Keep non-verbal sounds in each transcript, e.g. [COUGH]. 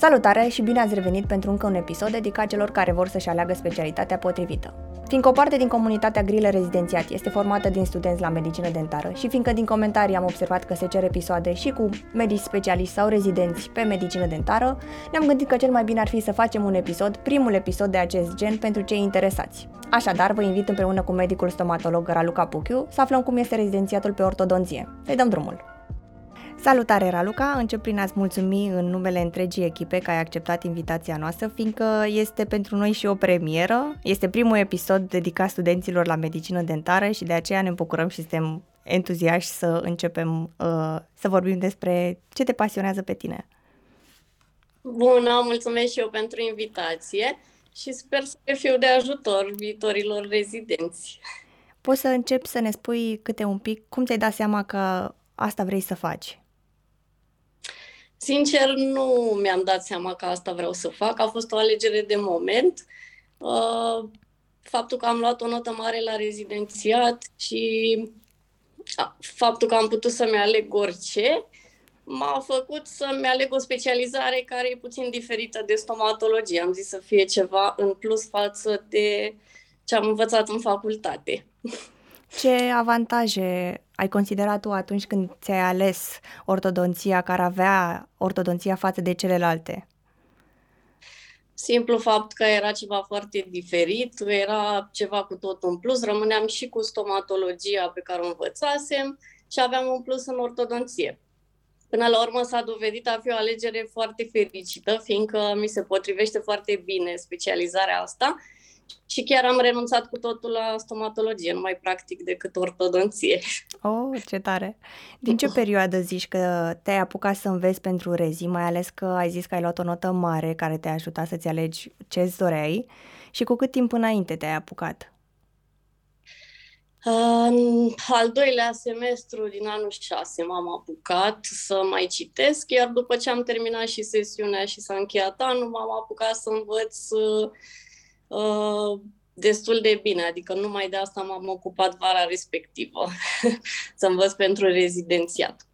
Salutare și bine ați revenit pentru încă un episod dedicat celor care vor să-și aleagă specialitatea potrivită. Fiindcă o parte din comunitatea Grilă Rezidențiat este formată din studenți la medicină dentară și fiindcă din comentarii am observat că se cer episoade și cu medici specialiști sau rezidenți pe medicină dentară, ne-am gândit că cel mai bine ar fi să facem un episod, primul episod de acest gen pentru cei interesați. Așadar, vă invit împreună cu medicul stomatolog Raluca Puchiu să aflăm cum este rezidențiatul pe ortodonție. Să-i dăm drumul! Salutare, Raluca! Încep prin a-ți mulțumi în numele întregii echipe că ai acceptat invitația noastră, fiindcă este pentru noi și o premieră. Este primul episod dedicat studenților la medicină dentară și de aceea ne bucurăm și suntem entuziaști să începem uh, să vorbim despre ce te pasionează pe tine. Bună, mulțumesc și eu pentru invitație și sper să fiu de ajutor viitorilor rezidenți. Poți să începi să ne spui câte un pic cum ți-ai dat seama că asta vrei să faci? Sincer, nu mi-am dat seama că asta vreau să fac. A fost o alegere de moment. Uh, faptul că am luat o notă mare la rezidențiat și faptul că am putut să-mi aleg orice, m-a făcut să-mi aleg o specializare care e puțin diferită de stomatologie. Am zis să fie ceva în plus față de ce am învățat în facultate. Ce avantaje ai considerat tu atunci când ți-ai ales ortodonția care avea ortodonția față de celelalte? Simplu fapt că era ceva foarte diferit, era ceva cu tot un plus, rămâneam și cu stomatologia pe care o învățasem și aveam un plus în ortodonție. Până la urmă s-a dovedit a fi o alegere foarte fericită, fiindcă mi se potrivește foarte bine specializarea asta și chiar am renunțat cu totul la stomatologie, nu mai practic decât ortodonție. Oh, ce tare! Din ce perioadă zici că te-ai apucat să înveți pentru rezi, mai ales că ai zis că ai luat o notă mare care te-a ajutat să-ți alegi ce îți doreai și cu cât timp înainte te-ai apucat? În al doilea semestru din anul 6 m-am apucat să mai citesc, iar după ce am terminat și sesiunea și s-a încheiat anul, m-am apucat să învăț uh, Uh, destul de bine, adică numai de asta m-am ocupat vara respectivă, [LAUGHS] să învăț pentru rezidențiat.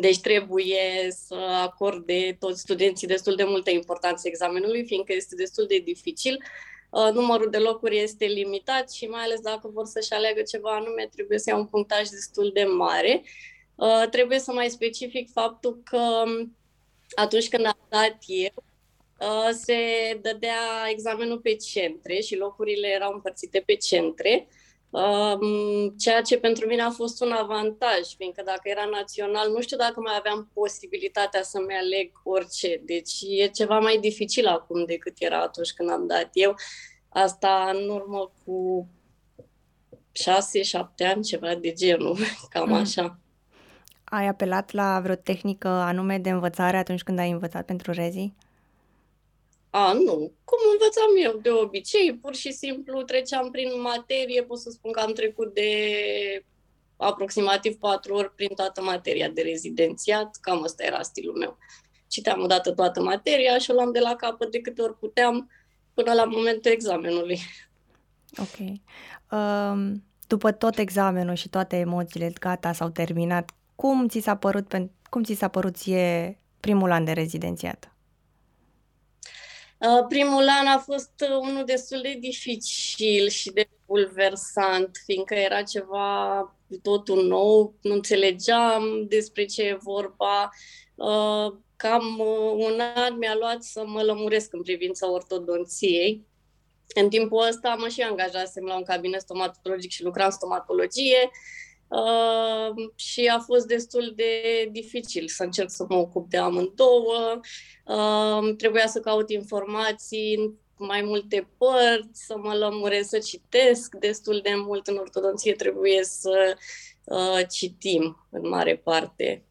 Deci trebuie să acorde toți studenții destul de multă importanță examenului, fiindcă este destul de dificil. Uh, numărul de locuri este limitat și mai ales dacă vor să-și aleagă ceva anume, trebuie să ia un punctaj destul de mare. Uh, trebuie să mai specific faptul că atunci când am dat eu, Uh, se dădea examenul pe centre și locurile erau împărțite pe centre, um, ceea ce pentru mine a fost un avantaj, fiindcă dacă era național, nu știu dacă mai aveam posibilitatea să-mi aleg orice. Deci e ceva mai dificil acum decât era atunci când am dat eu. Asta în urmă cu șase, șapte ani, ceva de genul, [LAUGHS] cam mm. așa. Ai apelat la vreo tehnică anume de învățare atunci când ai învățat pentru rezi? A, nu. Cum învățam eu de obicei, pur și simplu treceam prin materie, pot să spun că am trecut de aproximativ patru ori prin toată materia de rezidențiat, cam ăsta era stilul meu. Citeam odată toată materia și o luam de la capăt de câte ori puteam până la momentul examenului. Ok. Um, după tot examenul și toate emoțiile gata s-au terminat, cum ți s-a părut, cum ți s-a părut ție primul an de rezidențiat? Uh, primul an a fost uh, unul destul de dificil și de bulversant, fiindcă era ceva cu totul nou, nu înțelegeam despre ce e vorba. Uh, cam un an mi-a luat să mă lămuresc în privința ortodonției. În timpul ăsta mă și angajasem la un cabinet stomatologic și lucram în stomatologie Uh, și a fost destul de dificil să încerc să mă ocup de amândouă. Uh, trebuia să caut informații în mai multe părți, să mă lămuresc, să citesc destul de mult. În ortodonție trebuie să uh, citim în mare parte.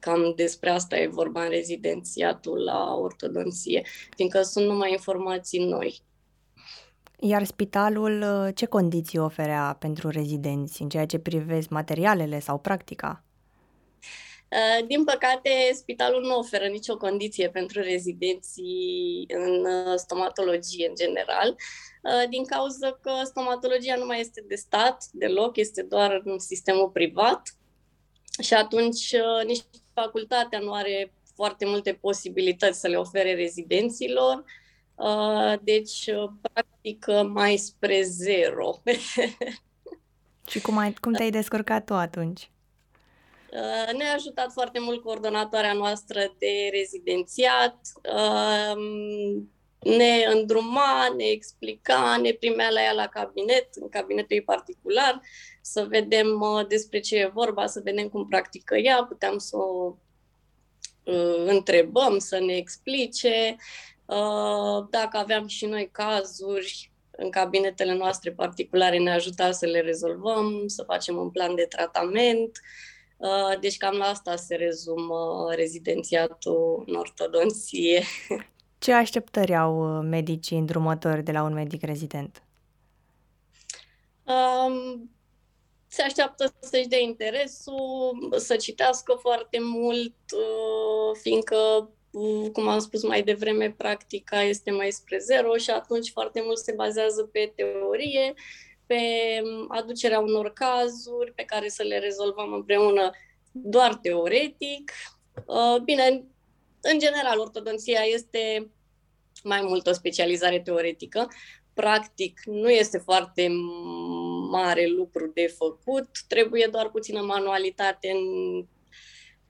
Cam despre asta e vorba în rezidențiatul la ortodonție, fiindcă sunt numai informații noi. Iar spitalul uh, ce condiții oferea pentru rezidenți în ceea ce privesc materialele sau practica? Uh, din păcate, spitalul nu oferă nicio condiție pentru rezidenții în uh, stomatologie în general, din cauza că stomatologia nu mai este de stat deloc, este doar în sistemul privat și atunci nici facultatea nu are foarte multe posibilități să le ofere rezidenților, uh, deci uh, practic mai spre zero. [LAUGHS] Și cum, ai, cum te-ai descurcat tu atunci? Uh, ne-a ajutat foarte mult coordonatoarea noastră de rezidențiat, um, ne îndruma, ne explica, ne primea la ea la cabinet, în cabinetul ei particular, să vedem uh, despre ce e vorba, să vedem cum practică ea, puteam să o uh, întrebăm, să ne explice. Dacă aveam și noi cazuri, în cabinetele noastre particulare ne ajuta să le rezolvăm, să facem un plan de tratament. Uh, deci cam la asta se rezumă rezidențiatul în ortodonție. [LAUGHS] Ce așteptări au uh, medicii îndrumători de la un medic rezident? Um, se așteaptă să-și dea interesul, să citească foarte mult, uh, fiindcă cum am spus mai devreme, practica este mai spre zero și atunci foarte mult se bazează pe teorie, pe aducerea unor cazuri pe care să le rezolvăm împreună doar teoretic. Uh, bine, în general, ortodonția este mai mult o specializare teoretică. Practic, nu este foarte mare lucru de făcut, trebuie doar puțină manualitate în Uh,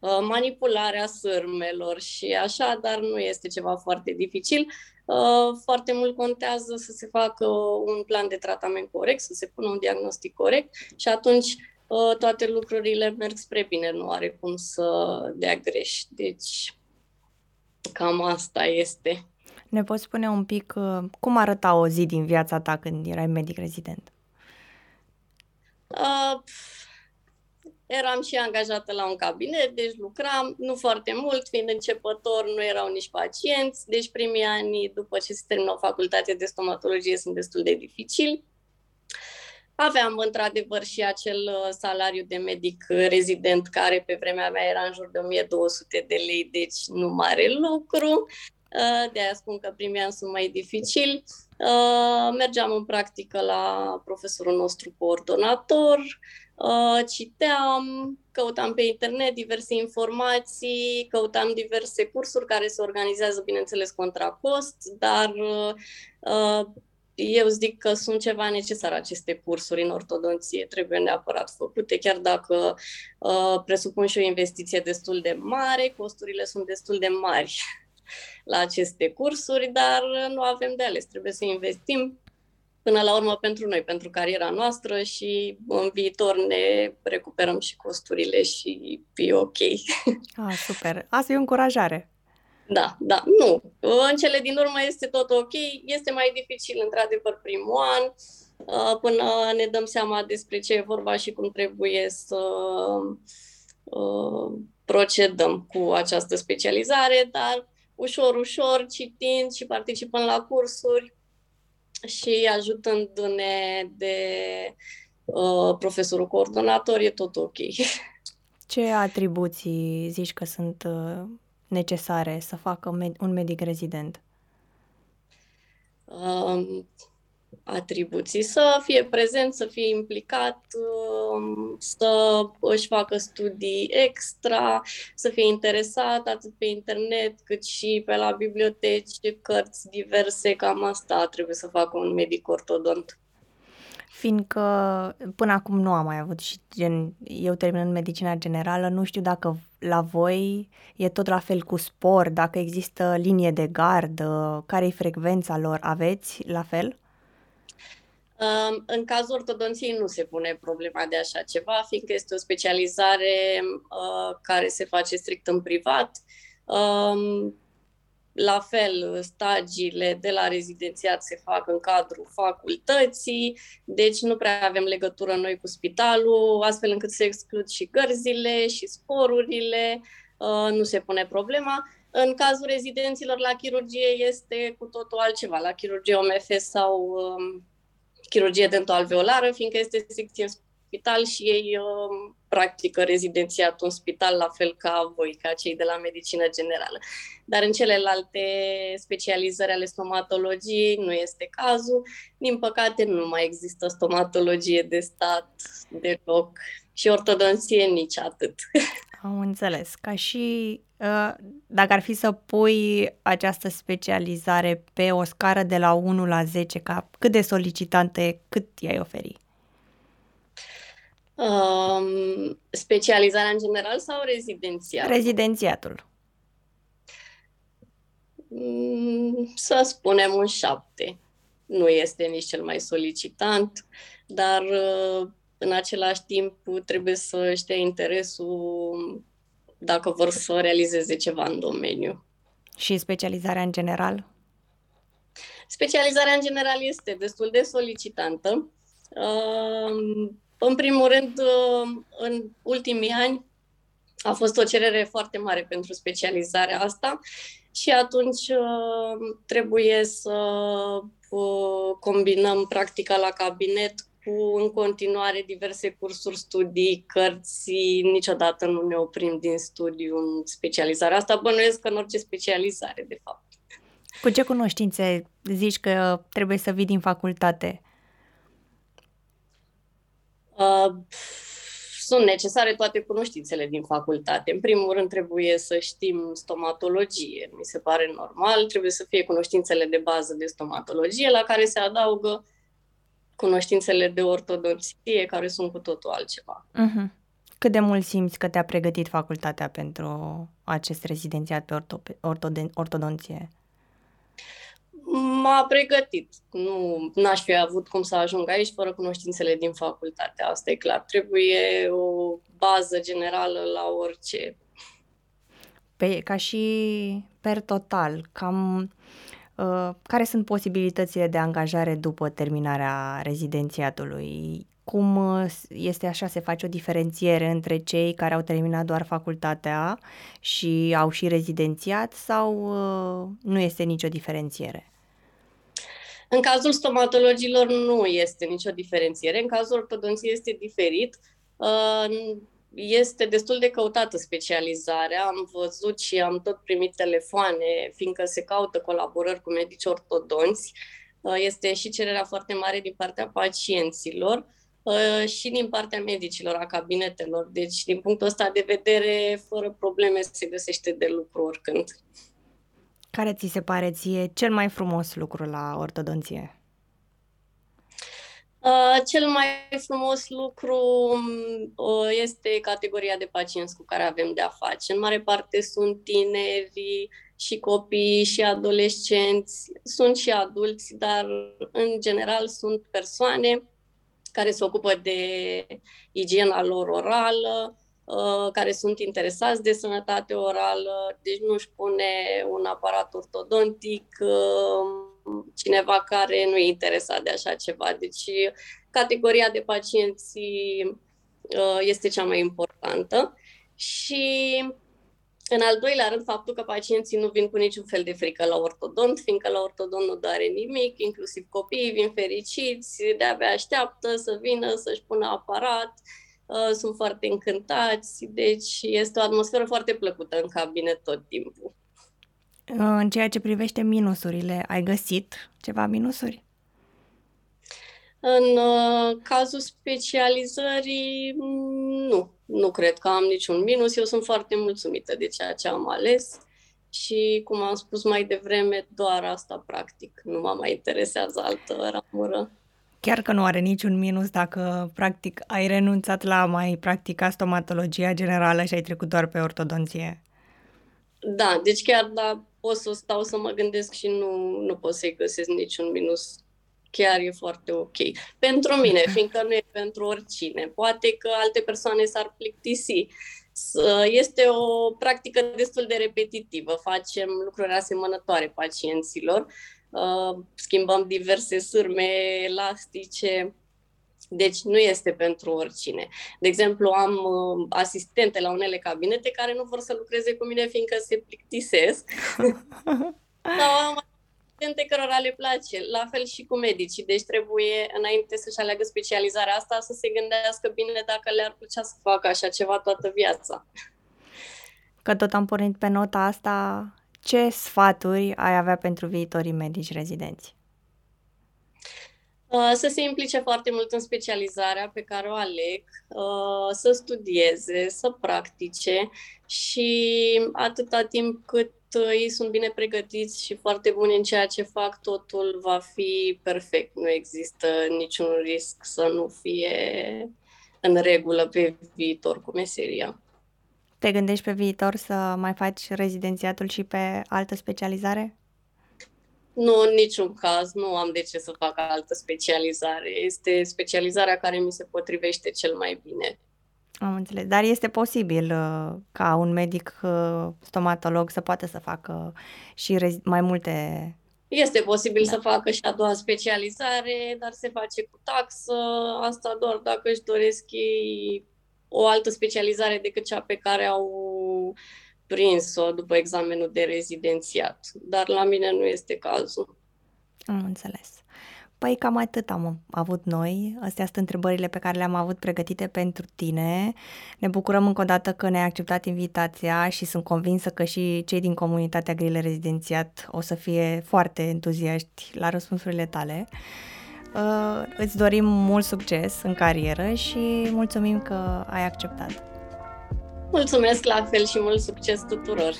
manipularea sârmelor și așa, dar nu este ceva foarte dificil. Uh, foarte mult contează să se facă un plan de tratament corect, să se pună un diagnostic corect și atunci uh, toate lucrurile merg spre bine, nu are cum să dea greș. Deci, cam asta este. Ne poți spune un pic cum arăta o zi din viața ta când erai medic rezident? Uh, Eram și angajată la un cabinet, deci lucram, nu foarte mult, fiind începător, nu erau nici pacienți, deci primii ani după ce se termină o facultate de stomatologie sunt destul de dificili. Aveam într-adevăr și acel uh, salariu de medic rezident care pe vremea mea era în jur de 1200 de lei, deci nu mare lucru. Uh, de aia spun că primii ani sunt mai dificili. Uh, mergeam în practică la profesorul nostru coordonator, Uh, citeam, căutam pe internet diverse informații, căutam diverse cursuri care se organizează, bineînțeles, contra cost, dar uh, eu zic că sunt ceva necesar aceste cursuri în ortodonție, trebuie neapărat făcute, chiar dacă uh, presupun și o investiție destul de mare, costurile sunt destul de mari [LAUGHS] la aceste cursuri, dar nu avem de ales, trebuie să investim până la urmă pentru noi, pentru cariera noastră și în viitor ne recuperăm și costurile și e ok. [LAUGHS] Ah, super. Asta e o încurajare. Da, da, nu. În cele din urmă este tot ok. Este mai dificil, într-adevăr, primul an, uh, până ne dăm seama despre ce e vorba și cum trebuie să uh, procedăm cu această specializare, dar ușor, ușor, citind și participând la cursuri, și ajutându-ne de uh, profesorul coordonator, e tot ok. [LAUGHS] Ce atribuții zici că sunt uh, necesare să facă med- un medic rezident? Uh, atribuții, să fie prezent, să fie implicat, um, să își facă studii extra, să fie interesat atât pe internet cât și pe la biblioteci, cărți diverse, cam asta trebuie să facă un medic ortodont. Fiindcă până acum nu am mai avut și gen, eu terminând medicina generală, nu știu dacă la voi e tot la fel cu spor, dacă există linie de gardă, care e frecvența lor, aveți la fel? În cazul ortodonției nu se pune problema de așa ceva, fiindcă este o specializare uh, care se face strict în privat. Um, la fel, stagiile de la rezidențiat se fac în cadrul facultății, deci nu prea avem legătură noi cu spitalul, astfel încât se exclud și gărzile și sporurile, uh, nu se pune problema. În cazul rezidenților la chirurgie este cu totul altceva, la chirurgie OMF sau um, chirurgie dentoalveolară, fiindcă este secție în spital și ei uh, practică rezidențiat în spital, la fel ca voi, ca cei de la medicină generală. Dar în celelalte specializări ale stomatologiei nu este cazul. Din păcate, nu mai există stomatologie de stat deloc și ortodonție nici atât. [LAUGHS] Am înțeles. Ca și uh, dacă ar fi să pui această specializare pe o scară de la 1 la 10, ca cât de solicitantă e, cât i-ai oferi? Um, specializarea în general sau rezidențiat? Rezidențiatul. Mm, să spunem un 7. Nu este nici cel mai solicitant, dar uh, în același timp trebuie să știa interesul dacă vor să realizeze ceva în domeniu. Și specializarea în general? Specializarea în general este destul de solicitantă. În primul rând, în ultimii ani a fost o cerere foarte mare pentru specializarea asta și atunci trebuie să uh, combinăm practica la cabinet cu în continuare diverse cursuri, studii, cărți, niciodată nu ne oprim din studiu în specializarea asta. Bănuiesc că în orice specializare, de fapt. Cu ce cunoștințe zici că trebuie să vii din facultate? Uh, sunt necesare toate cunoștințele din facultate. În primul rând trebuie să știm stomatologie, mi se pare normal, trebuie să fie cunoștințele de bază de stomatologie, la care se adaugă cunoștințele de ortodonție, care sunt cu totul altceva. Uh-huh. Cât de mult simți că te-a pregătit facultatea pentru acest rezidențiat pe orto- ortoden- ortodonție? M-a pregătit. Nu n-aș fi avut cum să ajung aici fără cunoștințele din facultate. Asta e clar. Trebuie o bază generală la orice. Pe, ca și per total, cam Uh, care sunt posibilitățile de angajare după terminarea rezidențiatului? Cum uh, este așa, se face o diferențiere între cei care au terminat doar facultatea și au și rezidențiat sau uh, nu este nicio diferențiere? În cazul stomatologilor nu este nicio diferențiere, în cazul ortodonției este diferit este destul de căutată specializarea. Am văzut și am tot primit telefoane, fiindcă se caută colaborări cu medici ortodonți. Uh, este și cererea foarte mare din partea pacienților uh, și din partea medicilor, a cabinetelor. Deci, din punctul ăsta de vedere, fără probleme se găsește de lucru oricând. Care ți se pare ție cel mai frumos lucru la ortodonție? Uh, cel mai frumos lucru uh, este categoria de pacienți cu care avem de a face. În mare parte sunt tineri și copii și adolescenți, sunt și adulți, dar în general sunt persoane care se ocupă de igiena lor orală, uh, care sunt interesați de sănătate orală, deci nu își pune un aparat ortodontic uh, cineva care nu e interesat de așa ceva. Deci categoria de pacienți uh, este cea mai importantă și în al doilea rând, faptul că pacienții nu vin cu niciun fel de frică la ortodont, fiindcă la ortodont nu doare nimic, inclusiv copiii vin fericiți, de-abia așteaptă să vină, să-și pună aparat, uh, sunt foarte încântați, deci este o atmosferă foarte plăcută în cabinet tot timpul. În ceea ce privește minusurile, ai găsit ceva minusuri? În uh, cazul specializării, nu. Nu cred că am niciun minus. Eu sunt foarte mulțumită de ceea ce am ales și, cum am spus mai devreme, doar asta practic. Nu mă mai interesează altă ramură. Chiar că nu are niciun minus dacă, practic, ai renunțat la mai practica stomatologia generală și ai trecut doar pe ortodonție. Da, deci chiar da, pot să stau să mă gândesc și nu, nu pot să-i găsesc niciun minus. Chiar e foarte ok. Pentru mine, [LAUGHS] fiindcă nu e pentru oricine. Poate că alte persoane s-ar plictisi. Este o practică destul de repetitivă. Facem lucruri asemănătoare pacienților. Uh, schimbăm diverse sârme elastice, deci nu este pentru oricine. De exemplu, am uh, asistente la unele cabinete care nu vor să lucreze cu mine fiindcă se plictisesc. [LAUGHS] Sau am asistente cărora le place, la fel și cu medicii. Deci trebuie, înainte să-și aleagă specializarea asta, să se gândească bine dacă le-ar plăcea să facă așa ceva toată viața. Că tot am pornit pe nota asta, ce sfaturi ai avea pentru viitorii medici rezidenți? Uh, să se implice foarte mult în specializarea pe care o aleg, uh, să studieze, să practice și atâta timp cât uh, ei sunt bine pregătiți și foarte buni în ceea ce fac, totul va fi perfect. Nu există niciun risc să nu fie în regulă pe viitor cu meseria. Te gândești pe viitor să mai faci rezidențiatul și pe altă specializare? Nu, în niciun caz, nu am de ce să fac altă specializare. Este specializarea care mi se potrivește cel mai bine. Am înțeles. Dar este posibil uh, ca un medic uh, stomatolog să poată să facă și rez- mai multe este posibil da. să facă și a doua specializare, dar se face cu taxă. Asta doar dacă își doresc ei o altă specializare decât cea pe care au prins-o după examenul de rezidențiat. Dar la mine nu este cazul. Am înțeles. Păi cam atât am avut noi. Astea sunt întrebările pe care le-am avut pregătite pentru tine. Ne bucurăm încă o dată că ne-ai acceptat invitația și sunt convinsă că și cei din comunitatea Grile Rezidențiat o să fie foarte entuziaști la răspunsurile tale. Uh, îți dorim mult succes în carieră și mulțumim că ai acceptat. Mulțumesc la fel și mult succes tuturor!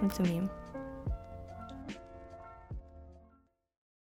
Mulțumim!